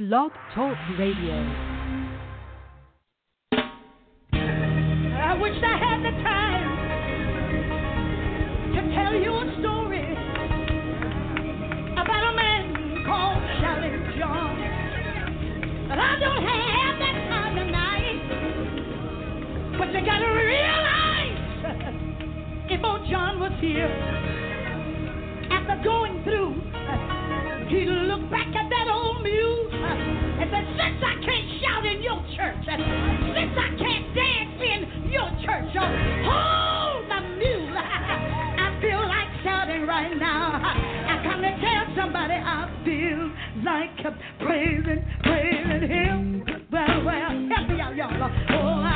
Blog Talk Radio. I wish I had the time to tell you a story about a man called Shouting John. But I don't have that time tonight. But you gotta realize if old John was here, after going through, he'd look back at that old and Since I can't shout in your church, uh, since I can't dance in your church, oh, hold the mule. I feel like shouting right now. I come to tell somebody I feel like praising, praising him. Well, well, help me out, y'all. Oh,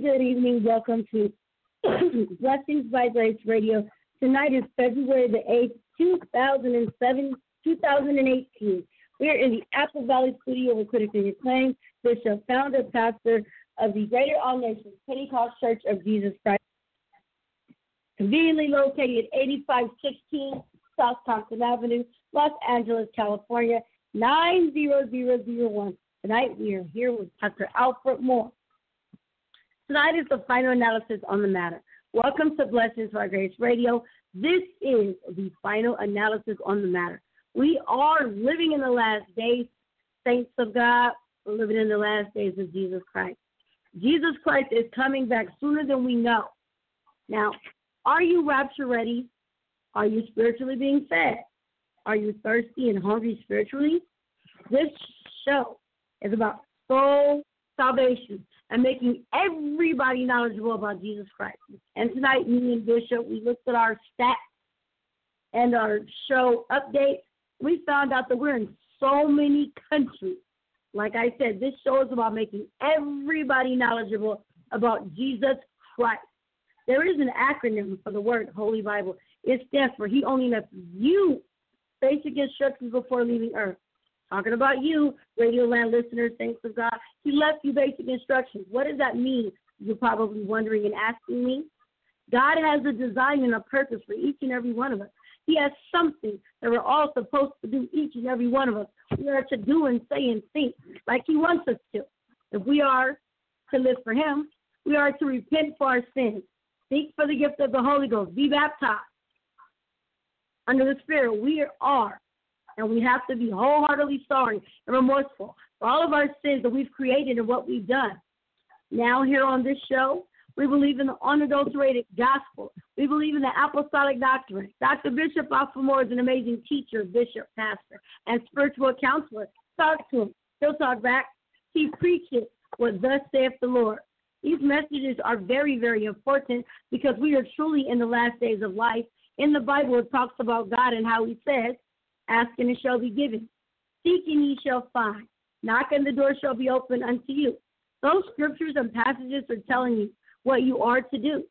good evening. Welcome to Blessings by Grace Radio. Tonight is February the 8th, 2007, 2018. We are in the Apple Valley studio with critically acclaimed Bishop, founder, pastor of the Greater All Nations Pentecost Church of Jesus Christ, conveniently located at 8516 South Thompson Avenue, Los Angeles, California, 90001. Tonight we are here with Dr. Alfred Moore. Tonight is the final analysis on the matter. Welcome to Blessings by Grace Radio. This is the final analysis on the matter. We are living in the last days, saints of God. We're living in the last days of Jesus Christ. Jesus Christ is coming back sooner than we know. Now, are you rapture ready? Are you spiritually being fed? Are you thirsty and hungry spiritually? This show is about soul salvation and making everybody knowledgeable about Jesus Christ. And tonight, me and Bishop, we looked at our stats and our show updates. We found out that we're in so many countries. Like I said, this show is about making everybody knowledgeable about Jesus Christ. There is an acronym for the word Holy Bible. It stands for He only left you basic instructions before leaving earth. Talking about you, Radio Land listeners, thanks to God. He left you basic instructions. What does that mean? You're probably wondering and asking me. God has a design and a purpose for each and every one of us. He has something that we're all supposed to do, each and every one of us. We are to do and say and think like He wants us to. If we are to live for Him, we are to repent for our sins, seek for the gift of the Holy Ghost, be baptized under the Spirit. We are and we have to be wholeheartedly sorry and remorseful for all of our sins that we've created and what we've done. Now, here on this show, we believe in the unadulterated gospel. We believe in the apostolic doctrine. Dr. Bishop Moore is an amazing teacher, bishop, pastor, and spiritual counselor. Talk to him. He'll talk back. He preaches what thus saith the Lord. These messages are very, very important because we are truly in the last days of life. In the Bible, it talks about God and how He says, Ask and it shall be given. Seek and ye shall find. Knock and the door shall be opened unto you. Those scriptures and passages are telling you what you are to do.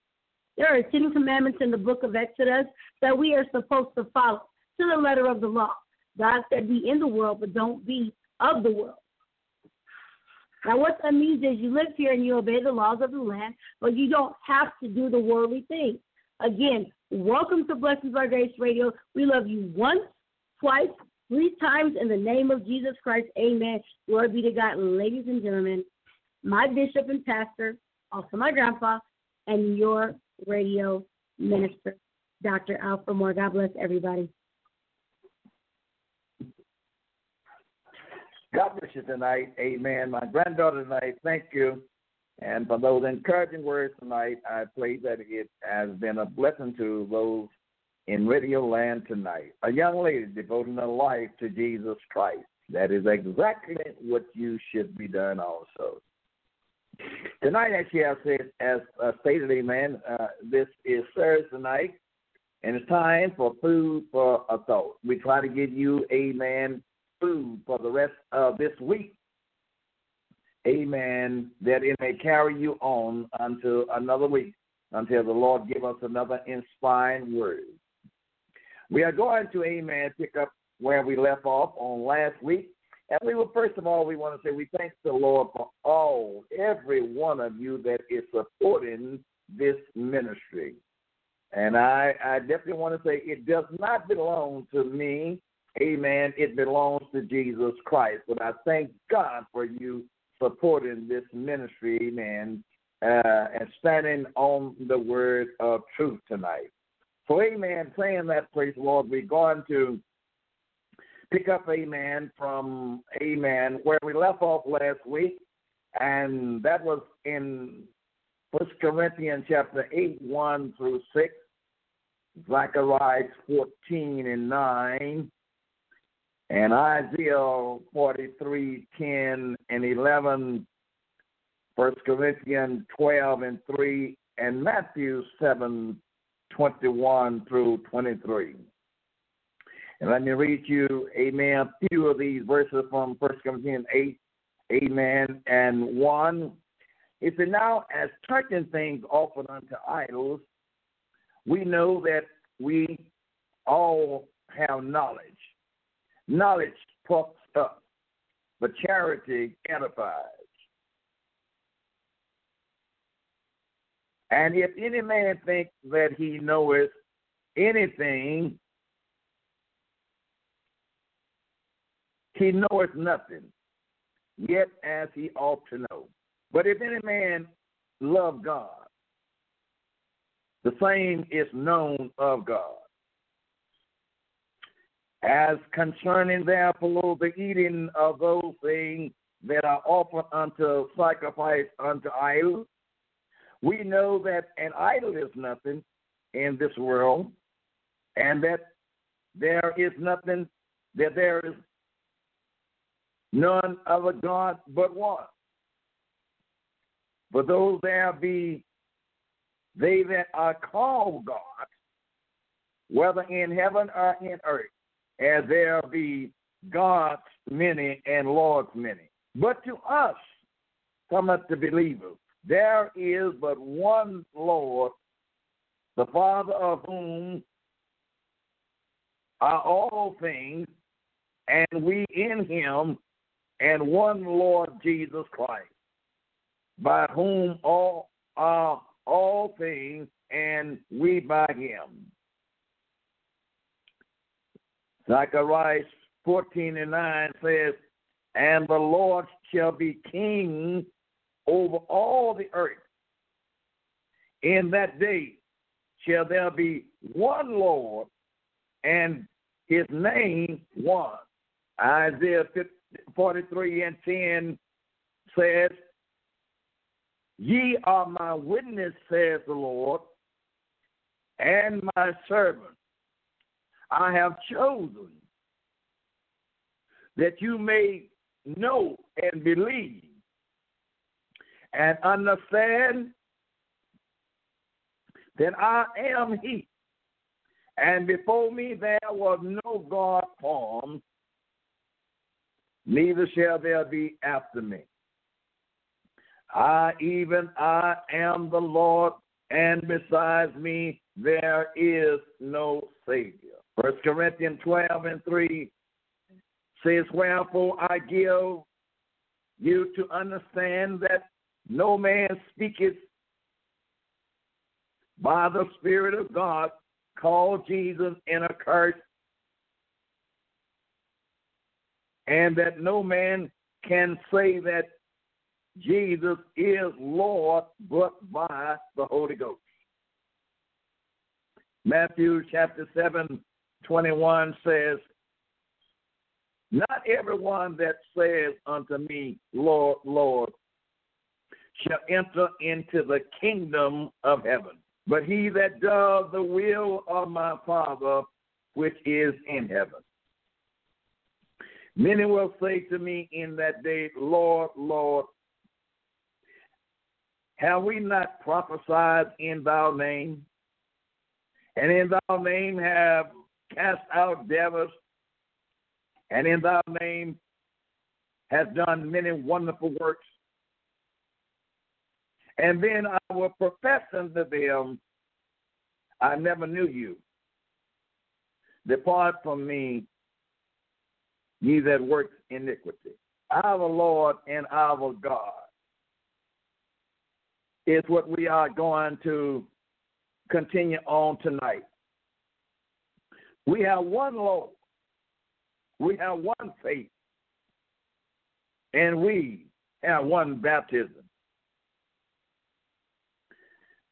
There are ten commandments in the book of Exodus that we are supposed to follow to the letter of the law. God said, Be in the world, but don't be of the world. Now, what that means is you live here and you obey the laws of the land, but you don't have to do the worldly things. Again, welcome to Blessings by Grace Radio. We love you once, twice, three times in the name of Jesus Christ. Amen. Glory be to God. Ladies and gentlemen, my bishop and pastor, also my grandpa, and your radio minister, Dr. Alfred Moore. God bless everybody. God bless you tonight. Amen. My granddaughter tonight, thank you. And for those encouraging words tonight, I pray that it has been a blessing to those in Radio Land tonight. A young lady devoting her life to Jesus Christ. That is exactly what you should be doing also. Tonight, she has said, as uh, stated, amen, uh, this is Thursday night, and it's time for food for a thought. We try to give you, amen, food for the rest of this week. Amen, that it may carry you on until another week, until the Lord give us another inspiring word. We are going to, amen, pick up where we left off on last week. And we will, first of all, we want to say we thank the Lord for all, every one of you that is supporting this ministry. And I, I definitely want to say it does not belong to me. Amen. It belongs to Jesus Christ. But I thank God for you supporting this ministry, amen, uh, and standing on the word of truth tonight. So, amen, saying that, praise the Lord, we're going to pick up, amen, from, amen, where we left off last week, and that was in First Corinthians chapter 8, 1 through 6, Zechariah 14 and 9, and Isaiah 43, 10 and 11, First Corinthians 12 and 3, and Matthew 7, 21 through 23. And let me read you, amen, a few of these verses from 1 Corinthians 8, amen, and 1. He said, Now, as certain things offered unto idols, we know that we all have knowledge. Knowledge puffs up, but charity edifies. And if any man think that he knoweth anything, he knoweth nothing, yet as he ought to know. But if any man love God, the same is known of God. As concerning therefore the eating of those things that are offered unto sacrifice unto idols, we know that an idol is nothing in this world, and that there is nothing, that there is none other God but one. For those there be they that are called God, whether in heaven or in earth, as there be gods many and lords many. But to us cometh the believers, there is but one Lord, the Father of whom are all things, and we in him, and one Lord Jesus Christ, by whom all are all things, and we by him. Zechariah 14 and 9 says, And the Lord shall be king over all the earth. In that day shall there be one Lord, and his name one. Isaiah 43 and 10 says, Ye are my witness, says the Lord, and my servant. I have chosen that you may know and believe and understand that I am He. And before me there was no God formed, neither shall there be after me. I, even I, am the Lord, and besides me there is no Savior. First Corinthians 12 and 3 says, Wherefore I give you to understand that no man speaketh by the Spirit of God, call Jesus in a curse, and that no man can say that Jesus is Lord but by the Holy Ghost. Matthew chapter 7, 21 says, Not everyone that says unto me, Lord, Lord, shall enter into the kingdom of heaven, but he that does the will of my Father which is in heaven. Many will say to me in that day, Lord, Lord, have we not prophesied in thy name? And in thy name have cast out devils, and in thy name has done many wonderful works. And then I will profess unto them, I never knew you. Depart from me, ye that work iniquity. Our Lord and our God is what we are going to continue on tonight. We have one Lord, we have one faith, and we have one baptism.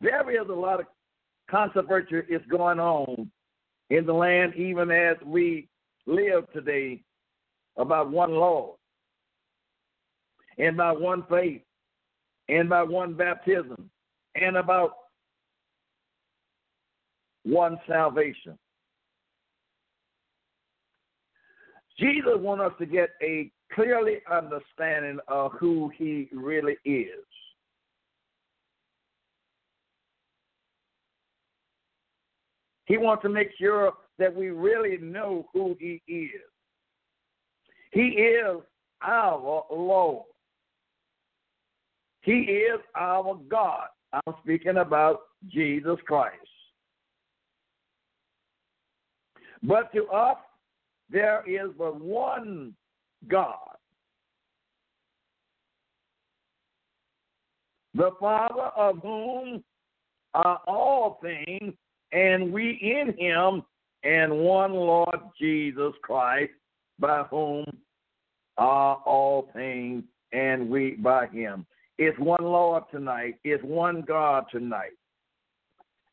There is a lot of controversy is going on in the land, even as we live today, about one Lord and by one faith and by one baptism and about one salvation. Jesus wants us to get a clearly understanding of who he really is. He wants to make sure that we really know who he is. He is our Lord. He is our God. I'm speaking about Jesus Christ. But to us, there is but one God. The Father of whom are all things, and we in him, and one Lord Jesus Christ, by whom are all things, and we by him. It's one Lord tonight. It's one God tonight.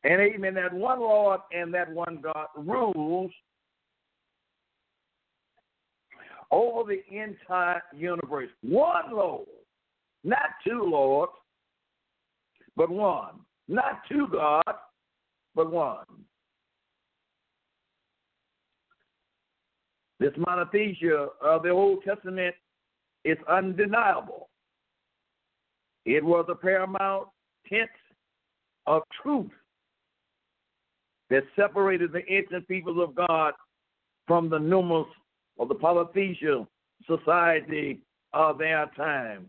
And amen, that one Lord and that one God rules over the entire universe. One Lord, not two Lords, but one. Not two gods, but one. This monotheism of the Old Testament is undeniable. It was a paramount tense of truth that separated the ancient peoples of God from the numerous of the polytheistic society of their time.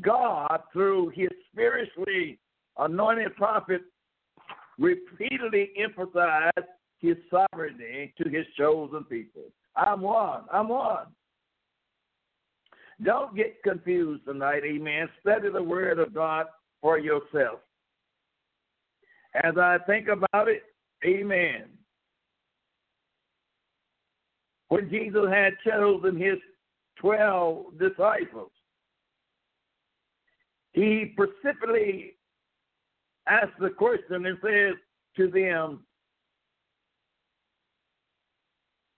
God, through his spiritually anointed prophet, repeatedly emphasized his sovereignty to his chosen people. I'm one. I'm one. Don't get confused tonight, amen. Study the word of God for yourself. As I think about it, amen. When Jesus had chosen his 12 disciples, he specifically asked the question and says to them,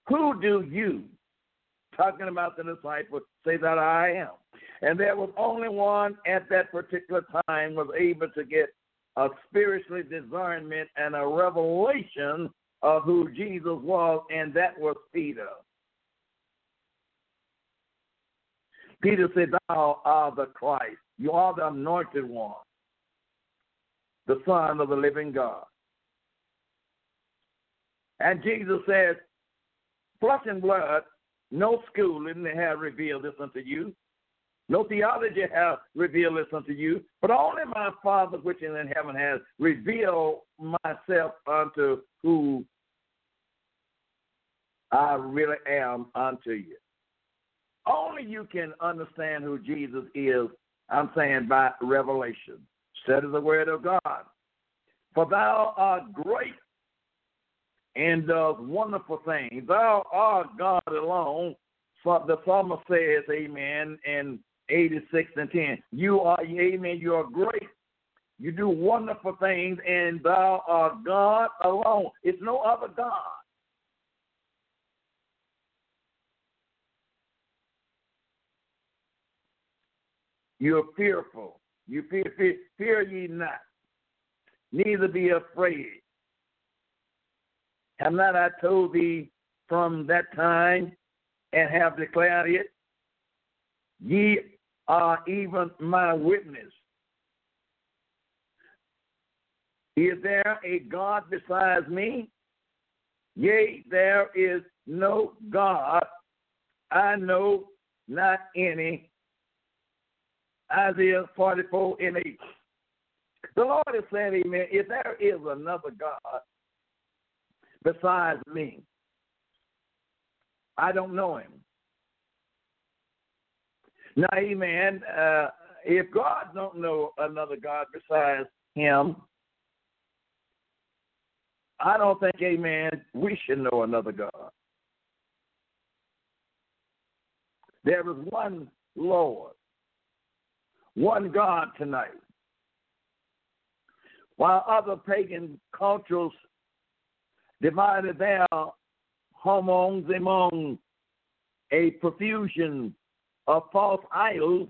Who do you, talking about the disciples, say that I am? And there was only one at that particular time was able to get a spiritual discernment and a revelation of who Jesus was, and that was Peter. Peter said, Thou art the Christ. You are the anointed one, the Son of the living God. And Jesus said, Flesh and blood, no schooling have revealed this unto you. No theology have revealed this unto you, but only my Father which is in heaven has revealed myself unto who I really am unto you. Only you can understand who Jesus is, I'm saying by revelation. Said of the word of God. For thou art great and does wonderful things. Thou art God alone. For the psalmist says, Amen, in 86 and 10. You are, Amen, you are great. You do wonderful things, and thou art God alone. It's no other God. You are fearful. You fear, fear, fear ye not, neither be afraid. Have not I told thee from that time and have declared it? Ye are even my witness. Is there a God besides me? Yea, there is no God. I know not any. Isaiah 44 and 8. The Lord is saying, Amen, if there is another God besides me, I don't know him. Now, amen, uh, if God don't know another God besides him, I don't think, amen, we should know another God. There is one Lord one God tonight. While other pagan cultures divided their hormones among a profusion of false idols,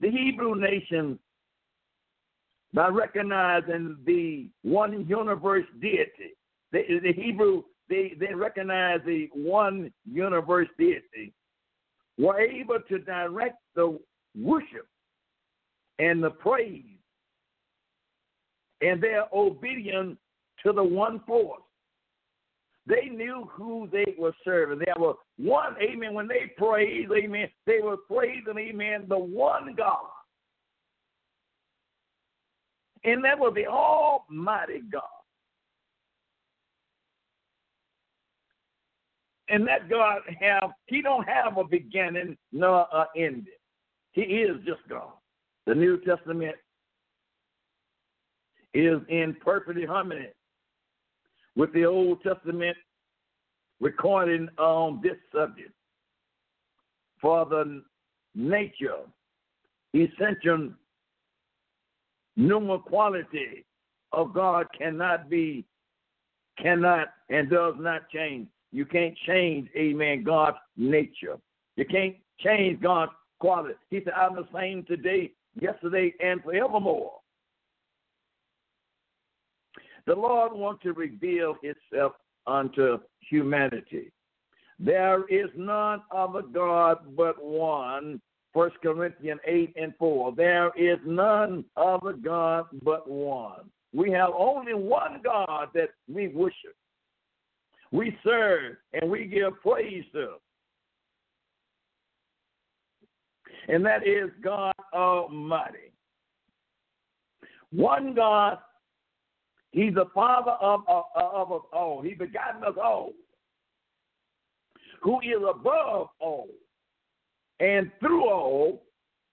the Hebrew nation, by recognizing the one universe deity, the, the Hebrew, they, they recognize the one universe deity, were able to direct the worship and the praise and their obedience to the one force. They knew who they were serving. They were one, amen. When they praised, amen, they were praising, amen, the one God. And that was the Almighty God. And that God have He don't have a beginning nor an ending. He is just God. The New Testament is in perfect harmony with the Old Testament recording on this subject. For the nature, essential, numerous quality of God cannot be, cannot, and does not change. You can't change, amen, God's nature. You can't change God's quality. He said, I'm the same today, yesterday, and forevermore. The Lord wants to reveal himself unto humanity. There is none other God but one. 1 Corinthians 8 and 4. There is none other God but one. We have only one God that we worship. We serve and we give praise to. And that is God Almighty. One God He's the Father of, of, of us all. He begotten us all. Who is above all, and through all,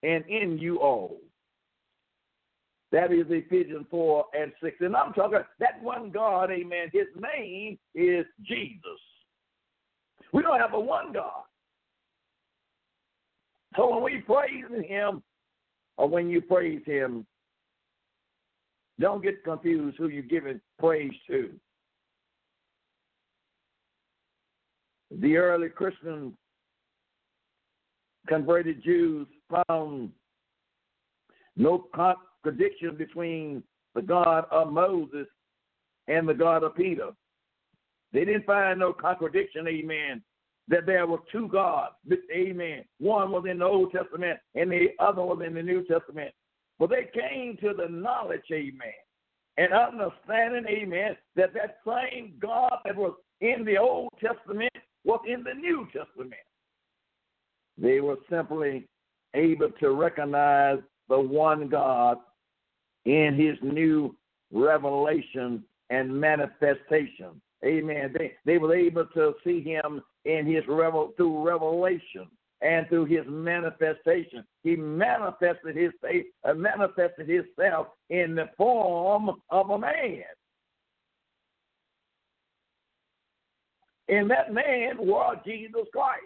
and in you all. That is Ephesians 4 and 6. And I'm talking that one God, amen, his name is Jesus. We don't have a one God. So when we praise him, or when you praise him, don't get confused who you're giving praise to. The early Christian converted Jews found no contradiction between the God of Moses and the God of Peter. They didn't find no contradiction, amen, that there were two gods, amen. One was in the Old Testament and the other was in the New Testament. But they came to the knowledge, amen, and understanding, amen, that that same God that was in the Old Testament was in the New Testament. They were simply able to recognize the one God in his new revelation and manifestation. Amen. They, they were able to see him in his revel through revelation and through his manifestation. He manifested his faith, uh, manifested himself in the form of a man. And that man was Jesus Christ.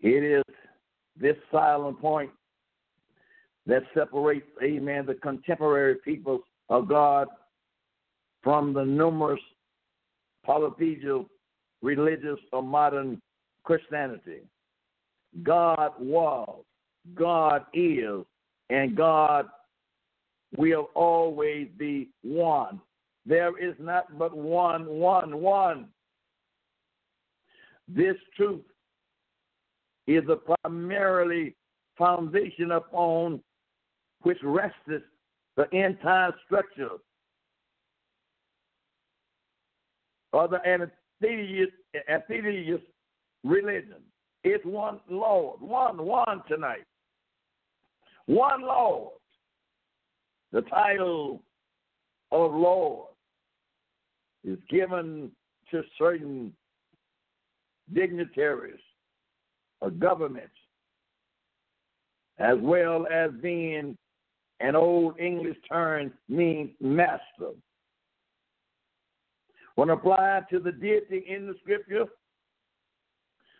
It is this silent point that separates, amen, the contemporary peoples of God from the numerous polytheistic, religious, or modern Christianity. God was, God is, and God will always be one. There is not but one, one, one. This truth is the primarily foundation upon which rests the entire structure or the atheist religion. It's one Lord, one, one tonight. One Lord. The title of Lord is given to certain dignitaries or governments, as well as being an old English term means master. When applied to the deity in the scripture,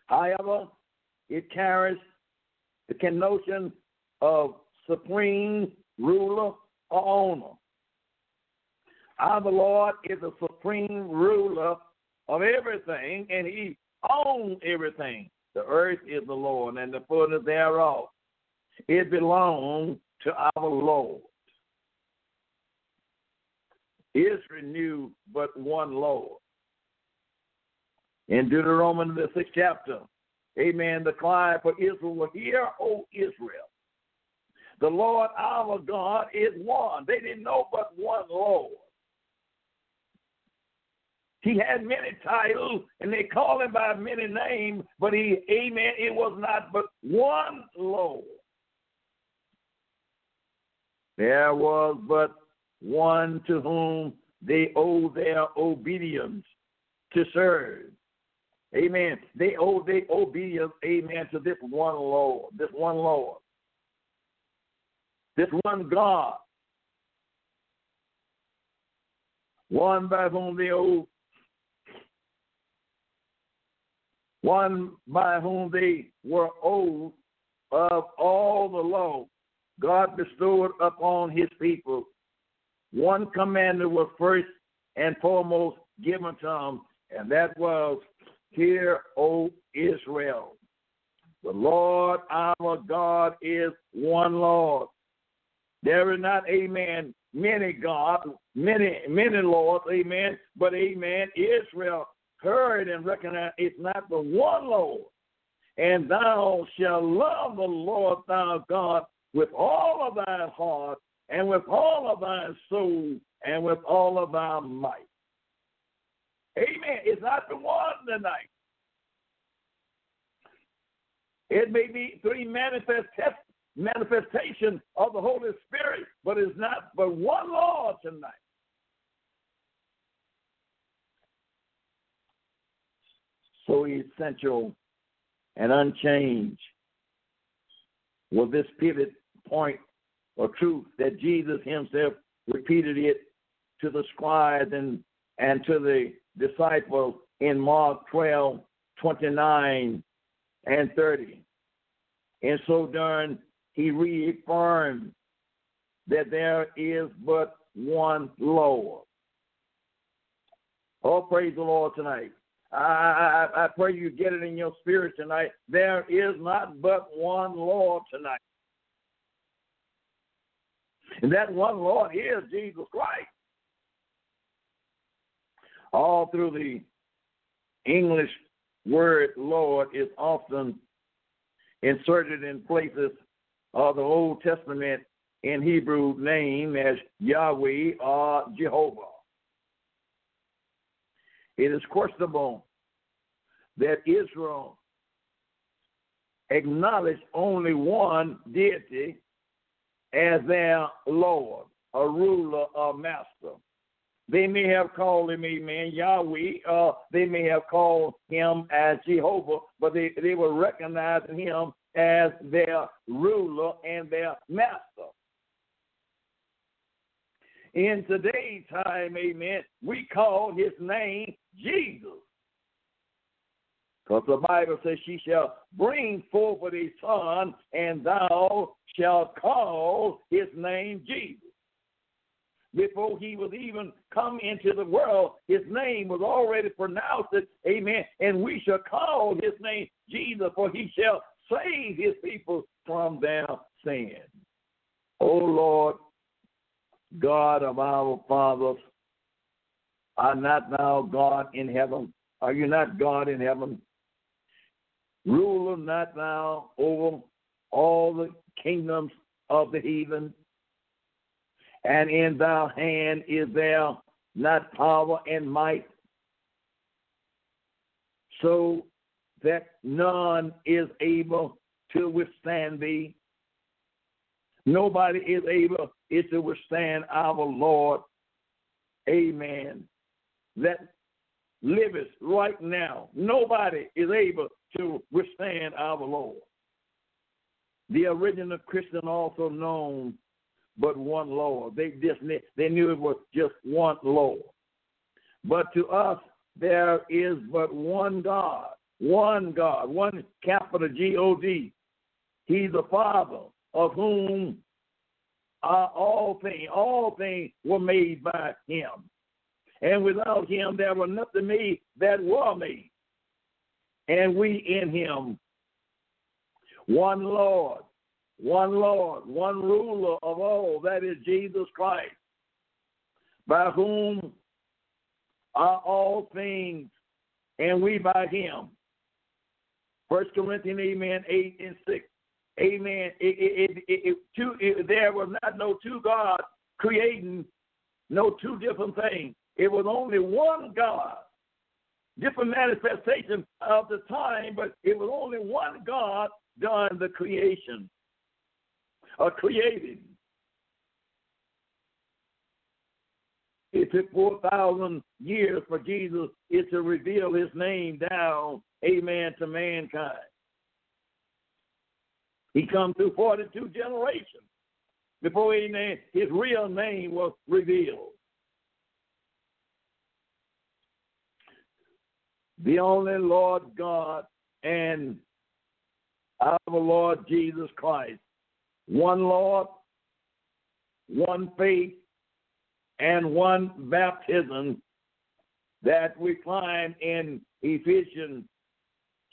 however, it carries the connotation of supreme ruler or owner. Our Lord is the supreme ruler of everything, and He owns everything. The earth is the Lord, and the fullness thereof. It belongs to our Lord. Israel knew but one Lord. In Deuteronomy, the sixth chapter, amen, the cry for Israel, will hear, O Israel. The Lord our God is one. They didn't know but one Lord. He had many titles and they called him by many names, but he, amen, it was not but one Lord. There was but one to whom they owe their obedience to serve. Amen. They owe their obedience, amen, to this one Lord, this one Lord, this one God, one by whom they owe, one by whom they were owed of all the law God bestowed upon his people. One commandment was first and foremost given to them, and that was, Hear, O Israel. The Lord our God is one Lord. There is not, amen, many gods, many, many lords, amen, but amen, Israel heard and recognized it's not the one Lord. And thou shalt love the Lord thy God with all of thy heart and with all of thy soul and with all of thy might. Amen. It's not the one tonight. It may be three manifest manifestation of the Holy Spirit, but it's not but one Lord tonight. So essential and unchanged was this pivot point or truth that Jesus himself repeated it to the scribes and, and to the disciples in Mark 12, 29 and 30. And so done, he reaffirmed that there is but one Lord. Oh, praise the Lord tonight. I, I, I pray you get it in your spirit tonight. There is not but one Lord tonight. And that one Lord is Jesus Christ. All through the English word Lord is often inserted in places of the Old Testament in Hebrew name as Yahweh or Jehovah. It is questionable that Israel acknowledged only one deity as their Lord, a ruler, a master. They may have called him, amen, Yahweh. Uh, they may have called him as Jehovah, but they, they were recognizing him as their ruler and their master. In today's time, amen, we call his name Jesus. Because the Bible says, She shall bring forth a son, and thou shalt call his name Jesus. Before he was even come into the world, his name was already pronounced, amen, and we shall call his name Jesus, for he shall save his people from their sin. O Lord, God of our fathers, are not thou God in heaven? Are you not God in heaven? Ruler not thou over all the kingdoms of the heathen? And in thy hand is there not power and might, so that none is able to withstand thee. Nobody is able is to withstand our Lord. Amen. That liveth right now. Nobody is able to withstand our Lord. The original Christian also known but one Lord. They just they knew it was just one Lord. But to us there is but one God, one God, one capital G O D. He's the Father of whom are all things. All things were made by Him, and without Him there was nothing made that were made and we in him. One Lord, one Lord, one ruler of all, that is Jesus Christ, by whom are all things, and we by him. First Corinthians, amen, 8 and 6. Amen. It, it, it, two, there was not no two gods creating no two different things. It was only one God different manifestations of the time, but it was only one God done the creation or creating. It took 4,000 years for Jesus is to reveal his name down, amen, to mankind. He come through 42 generations before his real name was revealed. The only Lord God and our Lord Jesus Christ. One Lord, one faith, and one baptism that we find in Ephesians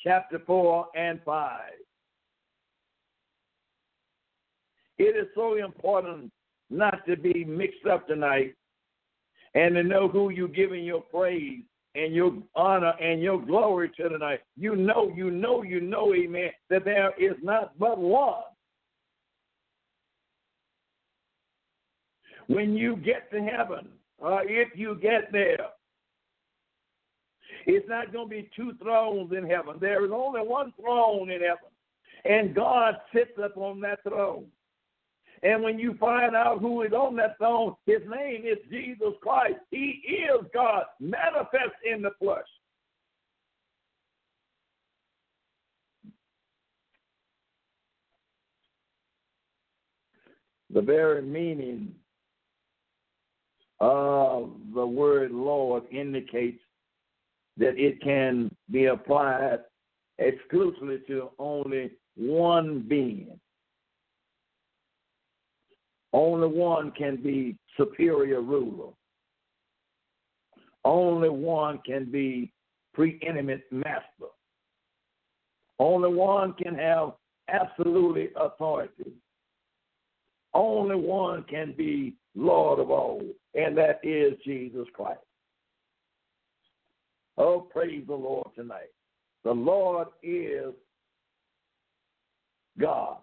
chapter 4 and 5. It is so important not to be mixed up tonight and to know who you're giving your praise and your honor and your glory to tonight. You know, you know, you know, amen, that there is not but one. When you get to heaven, or if you get there, it's not going to be two thrones in heaven. There is only one throne in heaven, and God sits up on that throne. And when you find out who is on that throne, his name is Jesus Christ. He is God, manifest in the flesh. The very meaning of the word Lord indicates that it can be applied exclusively to only one being. Only one can be superior ruler. Only one can be preeminent master. Only one can have absolutely authority. Only one can be Lord of all, and that is Jesus Christ. Oh, praise the Lord tonight. The Lord is God.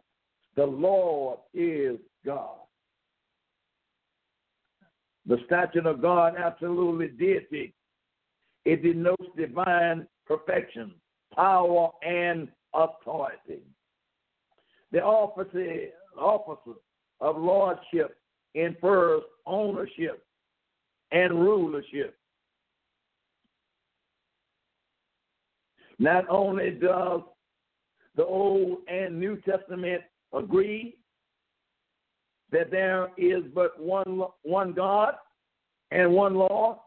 The Lord is God. The statue of God absolutely deity. It denotes divine perfection, power, and authority. The office, of lordship infers ownership and rulership. Not only does the Old and New Testament agree that there is but one one God and one law,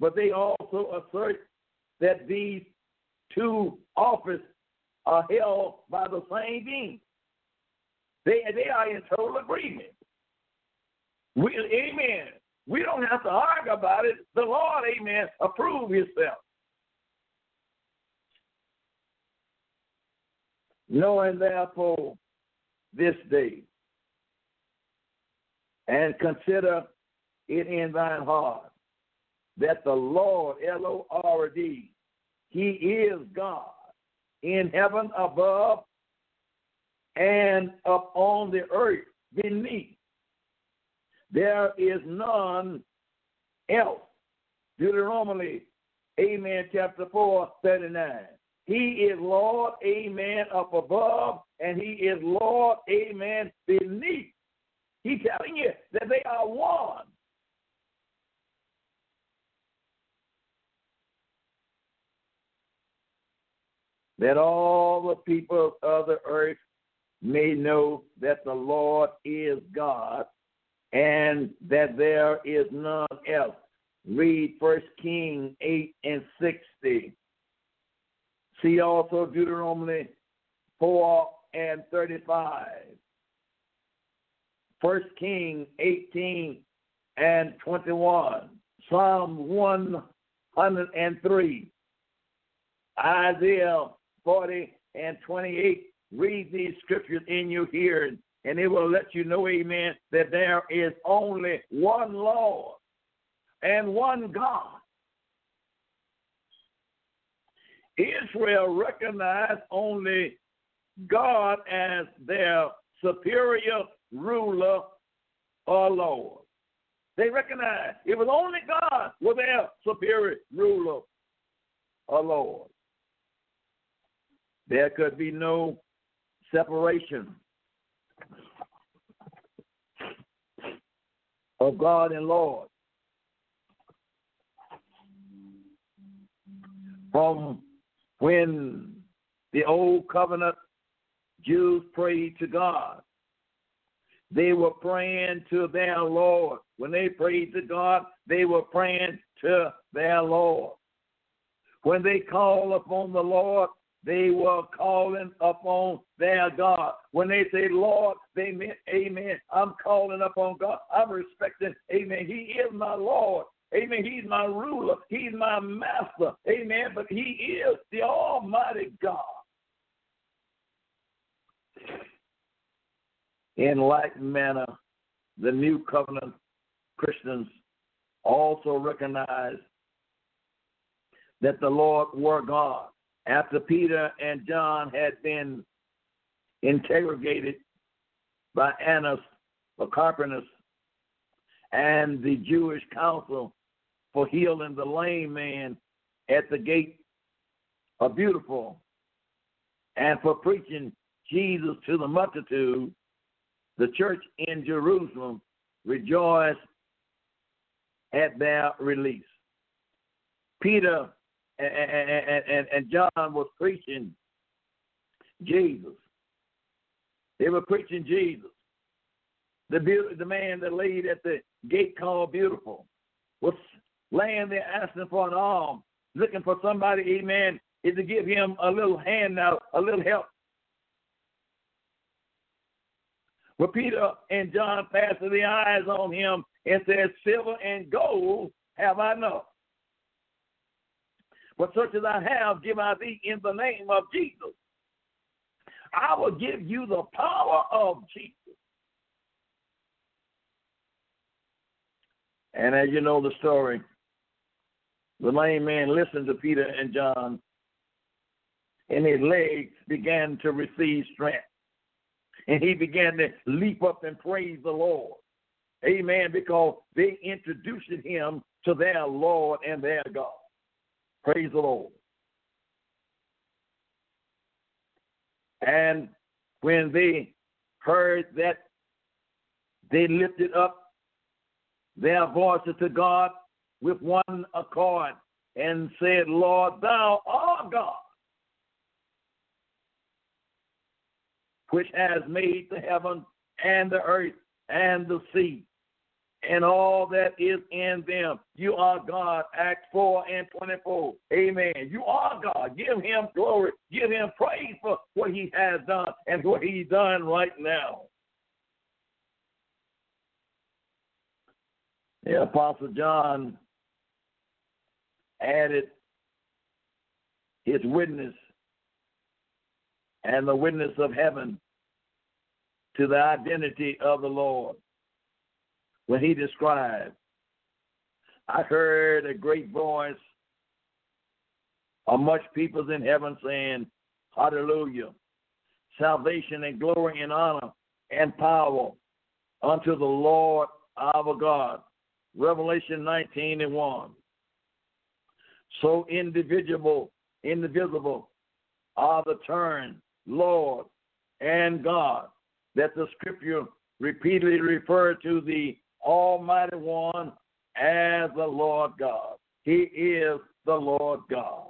but they also assert that these two offices are held by the same being. They they are in total agreement. We, amen. We don't have to argue about it. The Lord, amen, approve Himself. Knowing therefore this day and consider it in thine heart that the Lord, L O R D, He is God in heaven above and upon the earth beneath. There is none else. Deuteronomy, Amen, chapter 4, 39. He is Lord, Amen, up above, and He is Lord, Amen, beneath. He's telling you that they are one. That all the people of the earth may know that the Lord is God and that there is none else. Read First King 8 and 60. See also Deuteronomy 4 and 35. First King 18 and 21, Psalm 103, Isaiah 40 and 28. Read these scriptures in your hearing, and it will let you know, amen, that there is only one Lord and one God. Israel recognized only God as their superior ruler, or Lord. They recognized it was only God was their superior ruler or Lord. There could be no separation of God and Lord. From when the old covenant Jews prayed to God, they were praying to their Lord. When they prayed to God, they were praying to their Lord. When they called upon the Lord, they were calling upon their God. When they say Lord, they meant Amen. I'm calling upon God. I'm respecting Amen. He is my Lord. Amen. He's my ruler. He's my master. Amen. But he is the Almighty God. In like manner, the new covenant Christians also recognize that the Lord were God. After Peter and John had been interrogated by Annas or Carpinus and the Jewish council for healing the lame man at the gate of Beautiful and for preaching Jesus to the multitude, the church in Jerusalem rejoiced at their release. Peter and, and, and John was preaching Jesus. They were preaching Jesus. The beauty, the man that laid at the gate called Beautiful was laying there asking for an arm, looking for somebody, amen, is to give him a little hand now, a little help. But Peter and John passed the eyes on him and said, Silver and gold have I none. But such as I have, give I thee in the name of Jesus. I will give you the power of Jesus. And as you know the story, the lame man listened to Peter and John, and his legs began to receive strength. And he began to leap up and praise the Lord. Amen. Because they introduced him to their Lord and their God. Praise the Lord. And when they heard that, they lifted up their voices to God with one accord and said, Lord, thou art God, which has made the heaven and the earth and the sea and all that is in them. You are God. Acts 4 and 24. Amen. You are God. Give him glory. Give him praise for what he has done and what he's done right now. The Apostle John added his witness and the witness of heaven to the identity of the Lord when he described, I heard a great voice of much peoples in heaven saying, Hallelujah. Salvation and glory and honor and power unto the Lord our God. Revelation 19 and 1. So individual, indivisible are the term Lord and God that the scripture repeatedly refer to the Almighty One as the Lord God. He is the Lord God.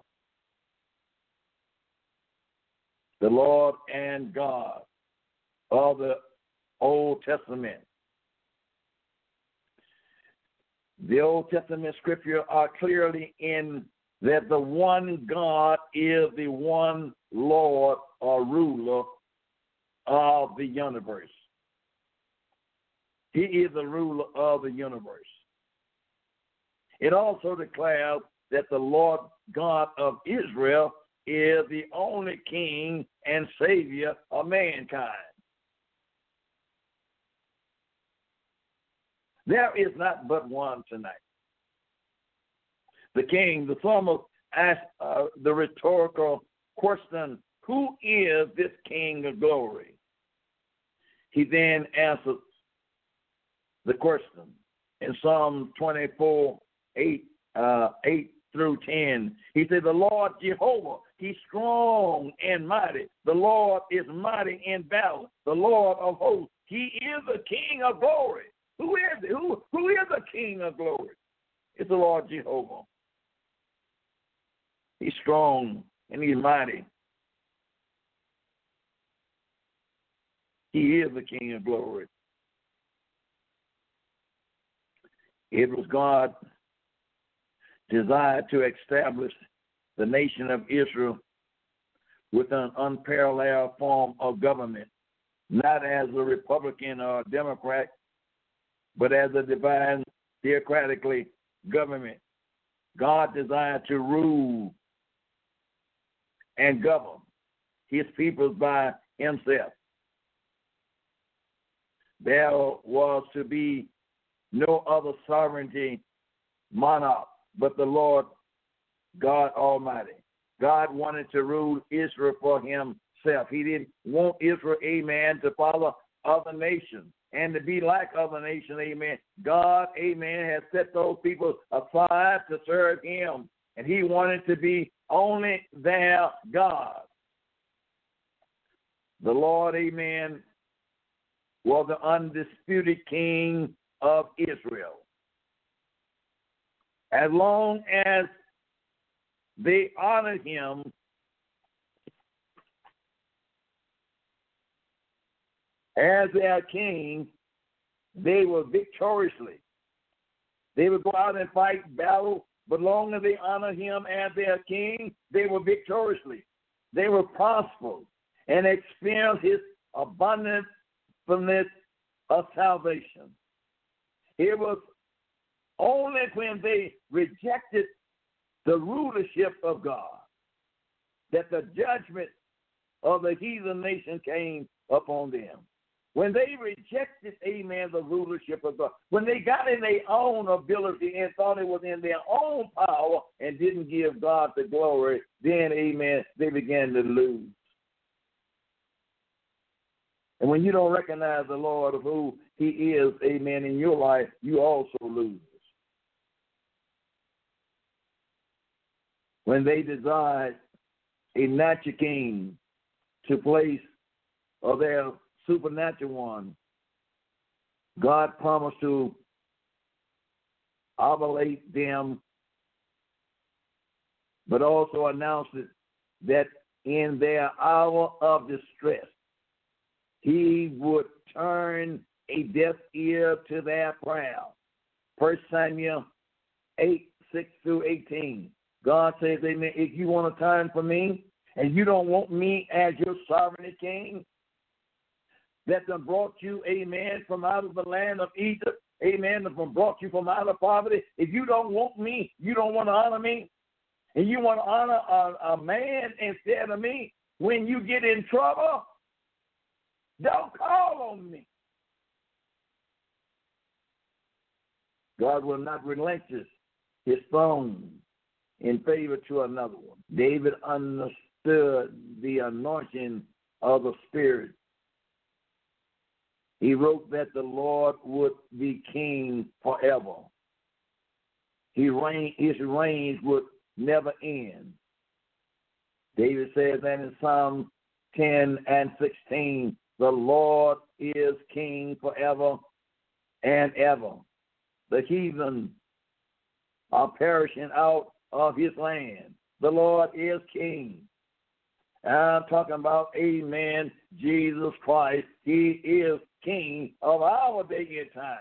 The Lord and God of the Old Testament. The Old Testament scripture are clearly in that the one God is the one Lord or ruler of the universe. He is the ruler of the universe. It also declares that the Lord God of Israel is the only king and savior of mankind. There is not but one tonight. The king, the psalmist asked uh, the rhetorical question, Who is this king of glory? He then answered, the question in Psalm 24, 8, uh, 8 through 10. He said, The Lord Jehovah, He's strong and mighty. The Lord is mighty in battle. The Lord of hosts, He is the King of glory. Who is it? Who, who is the King of glory? It's the Lord Jehovah. He's strong and He's mighty. He is the King of glory. It was God desire to establish the nation of Israel with an unparalleled form of government, not as a Republican or a Democrat, but as a divine theocratically government. God desired to rule and govern his people by himself. There was to be no other sovereignty monarch but the Lord God Almighty. God wanted to rule Israel for himself. He didn't want Israel, amen, to follow other nations and to be like other nations, amen. God, amen, has set those people aside to serve him. And he wanted to be only their God. The Lord, amen, was the undisputed king of Israel. As long as they honor him, as their king, they were victoriously. They would go out and fight battle, but long as they honor him as their king, they were victoriously. They were prosperous and experienced his abundance of salvation. It was only when they rejected the rulership of God that the judgment of the heathen nation came upon them. When they rejected, amen, the rulership of God, when they got in their own ability and thought it was in their own power and didn't give God the glory, then, amen, they began to lose. And when you don't recognize the Lord of who He is, amen, in your life, you also lose. When they desired a natural king to place of their supernatural one, God promised to obligate them, but also announced that in their hour of distress, he would turn a deaf ear to their prayer. First Samuel 8, 6 through 18. God says, Amen, if you want to turn for me and you don't want me as your sovereign king, that done brought you, amen, from out of the land of Egypt, amen, that brought you from out of poverty. If you don't want me, you don't want to honor me, and you want to honor a, a man instead of me, when you get in trouble, don't call on me. God will not relinquish his throne in favor to another one. David understood the anointing of the Spirit. He wrote that the Lord would be king forever. He reign, his reign would never end. David says that in Psalm 10 and 16 the Lord is king forever and ever. The heathen are perishing out of his land. The Lord is king. I'm talking about, amen, Jesus Christ. He is king of our day and time.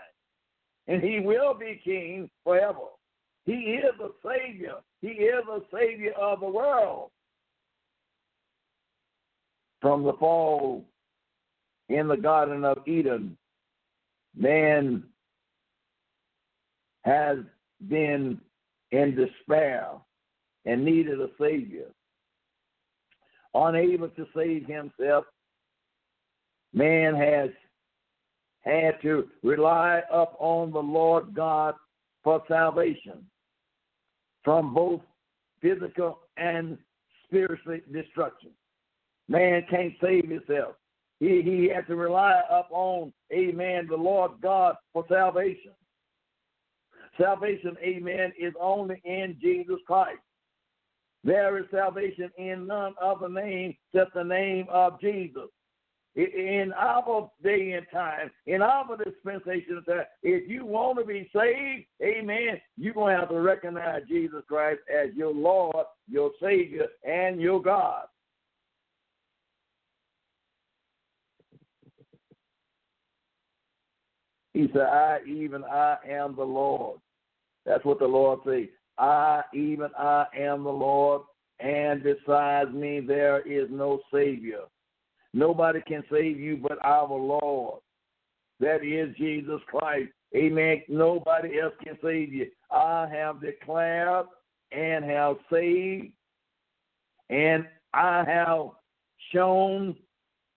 And he will be king forever. He is a Savior. He is a Savior of the world. From the fall in the Garden of Eden, man has been in despair and needed a Savior. Unable to save himself, man has had to rely upon the Lord God for salvation from both physical and spiritual destruction. Man can't save himself. He, he had to rely upon, amen, the Lord God for salvation. Salvation, amen, is only in Jesus Christ. There is salvation in none other name except the name of Jesus. In our day and time, in our dispensation, if you want to be saved, amen, you're going to have to recognize Jesus Christ as your Lord, your Savior, and your God. He said, I, even I am the Lord. That's what the Lord says. I, even I am the Lord, and besides me there is no Savior. Nobody can save you but our Lord. That is Jesus Christ. Amen. Nobody else can save you. I have declared and have saved, and I have shown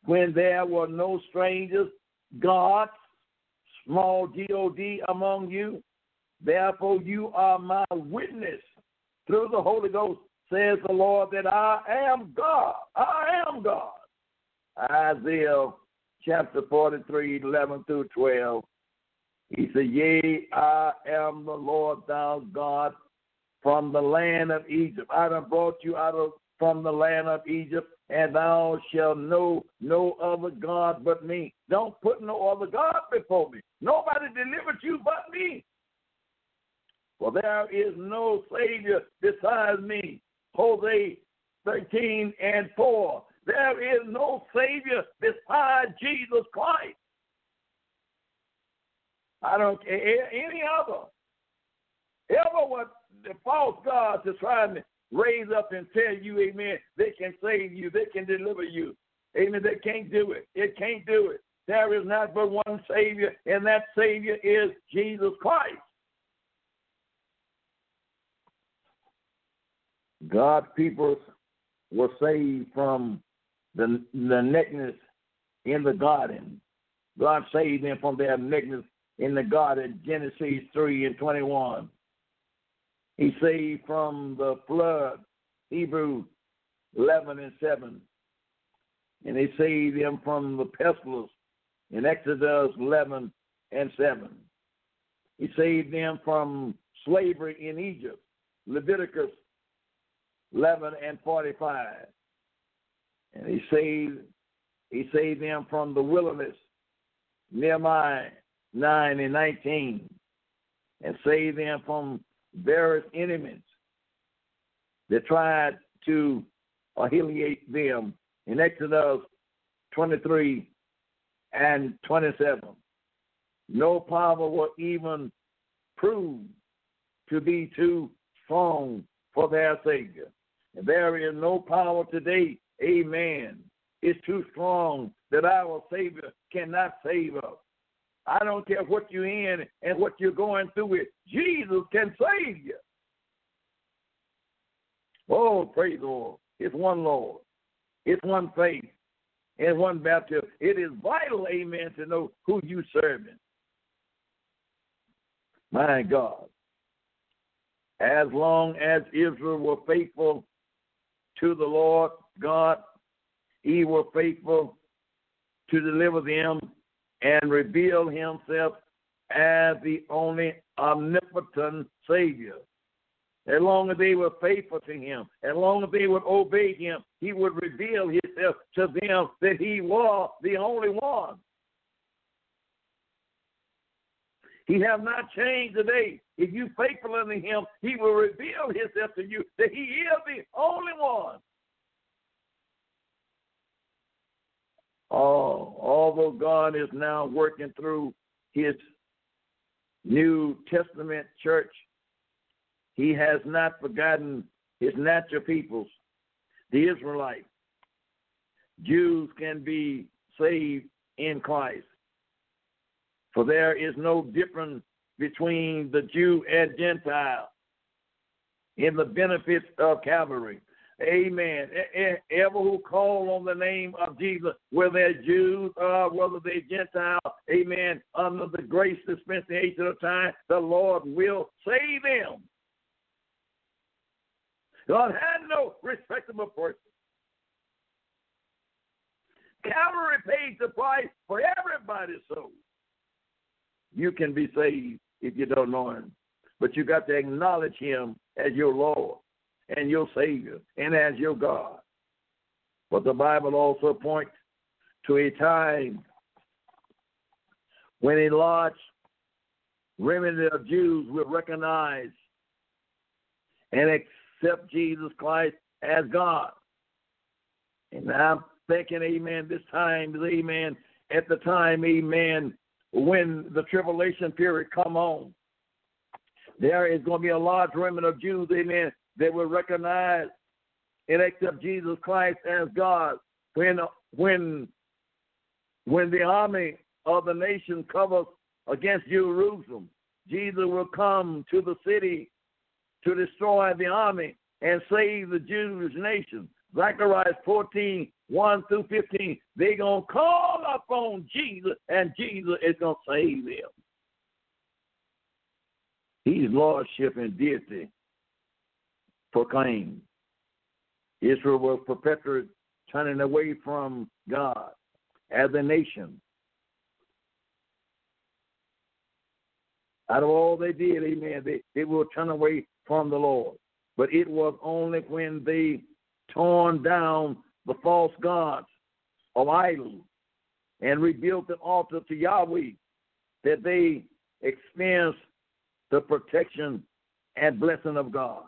when there were no strangers, God, small G O D among you. Therefore, you are my witness through the Holy Ghost, says the Lord, that I am God. I am God. Isaiah chapter 43, 11 through 12. He said, Yea, I am the Lord thou God from the land of Egypt. I have brought you out of from the land of Egypt, and thou shalt know no other God but me. Don't put no other God before me. Nobody delivered you but me. For there is no Savior besides me. Hosea 13 and 4. There is no Savior besides Jesus Christ. I don't care any other. Ever what the false gods are trying to raise up and tell you, amen, they can save you, they can deliver you. Amen. They can't do it. It can't do it. There is not but one Savior, and that Savior is Jesus Christ. God's people were saved from the, the nakedness in the garden. God saved them from their nakedness in the garden, Genesis 3 and 21. He saved from the flood, Hebrew 11 and 7. And he saved them from the pestilence in Exodus 11 and 7. He saved them from slavery in Egypt, Leviticus 11 and 45. And he saved he saved them from the wilderness, Nehemiah 9 and 19, and saved them from various enemies that tried to annihilate them in Exodus 23 and 27. No power will even prove to be too strong for their Savior. And there is no power today, amen, is too strong that our Savior cannot save us. I don't care what you're in and what you're going through with. Jesus can save you. Oh, praise the Lord. It's one Lord. It's one faith. It's one baptism. It is vital, amen, to know who you serving. My God. As long as Israel were faithful to the Lord God, he was faithful to deliver them and reveal himself as the only omnipotent Savior. As long as they were faithful to him, as long as they would obey him, he would reveal himself to them that he was the only one. He have not changed today. If you faithful unto him, he will reveal himself to you that he is the only one. Oh, although God is now working through his New Testament church, he has not forgotten his natural peoples, the Israelites. Jews can be saved in Christ. For there is no difference between the Jew and Gentile in the benefits of Calvary. Amen. Ever who call on the name of Jesus, whether they're Jews or whether they're Gentile, amen, under the grace dispensation of time, the Lord will save them. God had no respectable person. Calvary paid the price for everybody's soul. You can be saved if you don't know Him. but you got to acknowledge him as your Lord and your Savior and as your God. But the Bible also points to a time when a large remnant of Jews will recognize and accept Jesus Christ as God. And I'm thinking, amen, this time amen, at the time, amen, when the tribulation period come on. There is going to be a large remnant of Jews, amen, that will recognize and accept Jesus Christ as God when when when the army of the nation covers against Jerusalem. Jesus will come to the city to destroy the army and save the Jewish nation. Zechariah 14, 1 through 15. They're going to call upon Jesus, and Jesus is going to save them. His lordship and deity proclaimed. Israel was perpetually turning away from God as a nation. Out of all they did, amen, they, they will turn away from the Lord. But it was only when they torn down the false gods of idols and rebuilt the altar to Yahweh that they experienced the protection and blessing of God.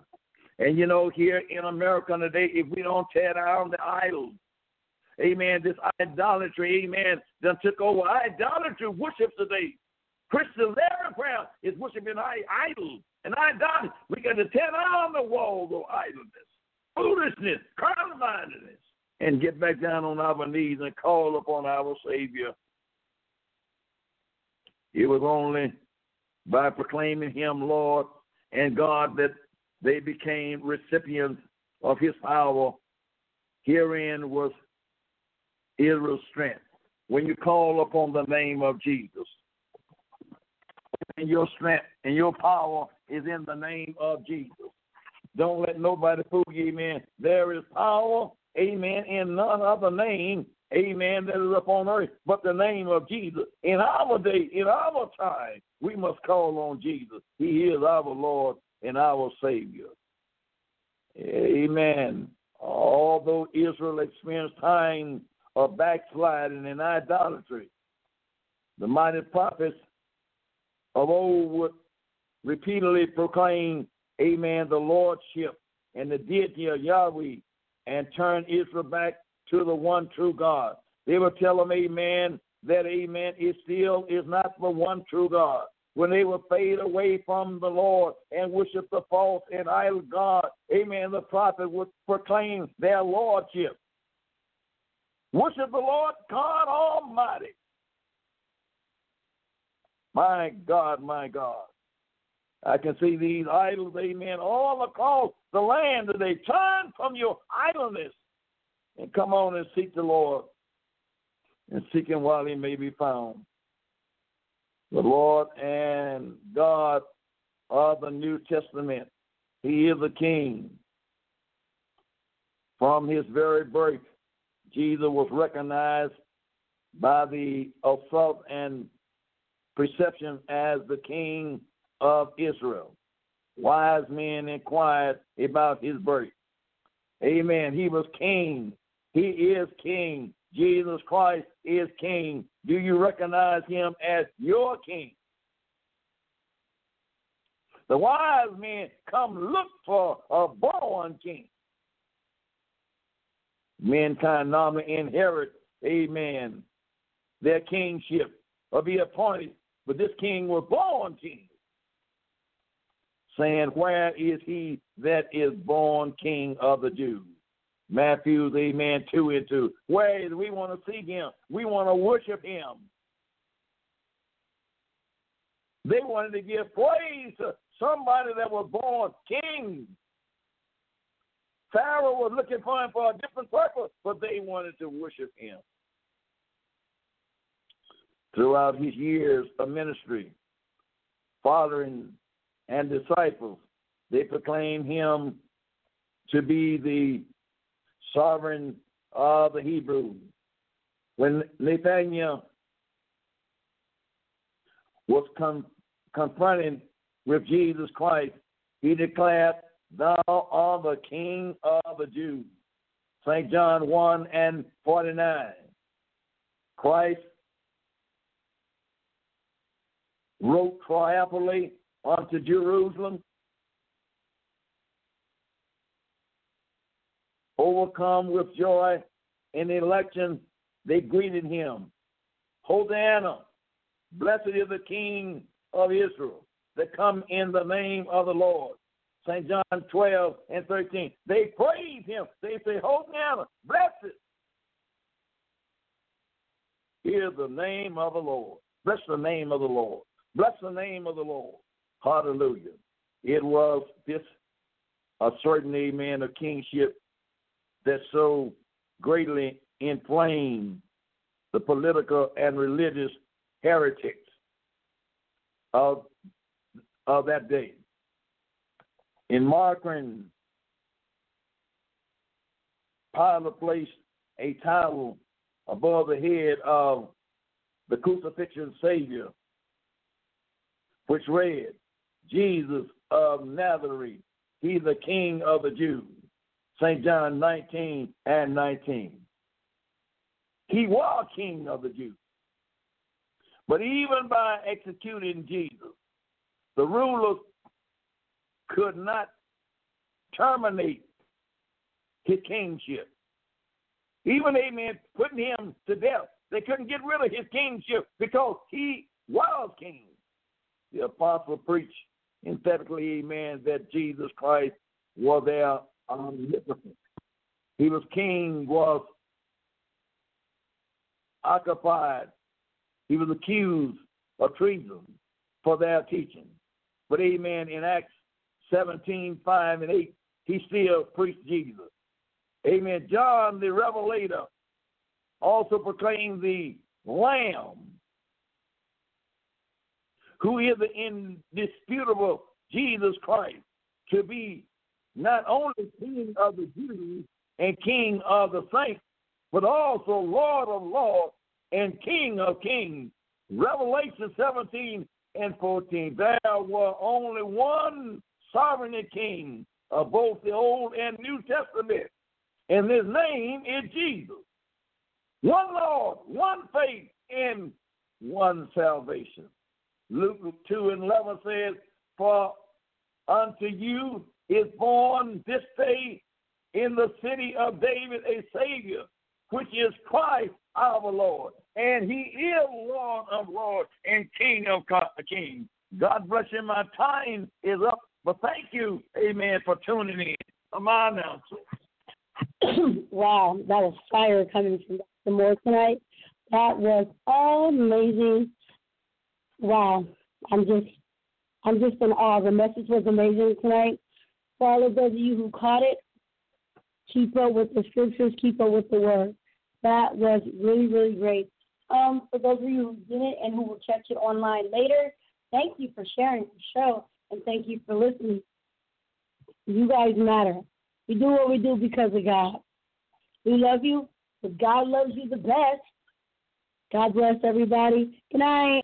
And you know, here in America today, if we don't tear down the idols, amen, this idolatry, amen, done took over. Idolatry worship today. Christians everywhere is worshiping idols and idolatry. We got to tear down the walls of idleness, foolishness, carnal mindedness, and get back down on our knees and call upon our Savior. It was only by proclaiming Him Lord and God that they became recipients of His power. Herein was Israel's strength. When you call upon the name of Jesus, and your strength and your power is in the name of Jesus. Don't let nobody fool you, amen. There is power, amen, in none other name, amen, that is upon earth but the name of Jesus. In our day, in our time, we must call on Jesus. He is our Lord and our Savior. Amen. Although Israel experienced times of backsliding and idolatry, the mighty prophets of old would repeatedly proclaim, Amen, the Lordship and the deity of Yahweh and turn Israel back to the one true God. They would tell them, Amen, that Amen, it still is not the one true God. When they would fade away from the Lord and worship the false and idol God, Amen, the prophet would proclaim their Lordship. Worship the Lord God Almighty. My God, my God. I can see these idols, amen, all across the land that they turn from your idleness and come on and seek the Lord and seek him while he may be found. The Lord and God of the New Testament. He is a king. From his very birth, Jesus was recognized by the assault and perception as the king of Israel. Wise men inquired about his birth. Amen. He was king. He is king. Jesus Christ is king. Do you recognize him as your king? The wise men come look for a born king. Mankind normally inherit, amen, their kingship or be appointed but this king was born king, saying, Where is he that is born king of the Jews? Matthew's Amen 2 and 2. Where is we want to see him? We want to worship him. They wanted to give praise to somebody that was born king. Pharaoh was looking for him for a different purpose, but they wanted to worship him throughout his years of ministry, fathering and disciples. They proclaim him to be the sovereign of the Hebrews. When Nathaniel was con- confronted with Jesus Christ, he declared, Thou art the King of the Jews. St. John 1 and 49. Christ wrote triumphantly unto Jerusalem, overcome with joy in the election, they greeted him. Hosanna, blessed is the King of Israel that come in the name of the Lord. St. John 12 and 13. They praise him. They say, Hosanna, blessed. Hear the name of the Lord. Bless the name of the Lord. Bless the name of the Lord. Hallelujah. It was this a certain amen of kingship that so greatly inflamed the political and religious heretics of of that day. In marking, Pilate placed a title above the head of the crucifixion Savior, which read, Jesus of Nazareth, he the King of the Jews. St. John 19 and 19. He was King of the Jews. But even by executing Jesus, the rulers could not terminate his kingship. Even, amen, putting him to death, they couldn't get rid of his kingship because he was king. The apostle preached emphatically, amen, that Jesus Christ was their omnipotent. He was king, was occupied. He was accused of treason for their teaching. But amen, in Acts 17, 5 and 8, he still preached Jesus. Amen. John the Revelator also proclaimed the Lamb, who is the indisputable Jesus Christ, to be not only King of the Jews and King of the saints, but also Lord of lords and King of kings. Revelation 17 and 14. There were only one sovereign king of both the Old and New Testament, and his name is Jesus. One Lord, one faith, and one salvation. Luke 2 and 11 says, For unto you is born this day in the city of David a Savior, which is Christ our Lord. And he is Lord of lords and King of kings. God bless you. My time is up. But thank you, amen, for tuning in. I'm on now. wow, that was fire coming from Dr. Moore tonight. That was amazing. Wow, I'm just, I'm just in awe. The message was amazing tonight. For all of those of you who caught it, keep up with the scriptures, keep up with the word. That was really, really great. Um, for those of you who didn't and who will catch it online later, thank you for sharing the show and thank you for listening. You guys matter. We do what we do because of God. We love you, but God loves you the best. God bless everybody. Good night.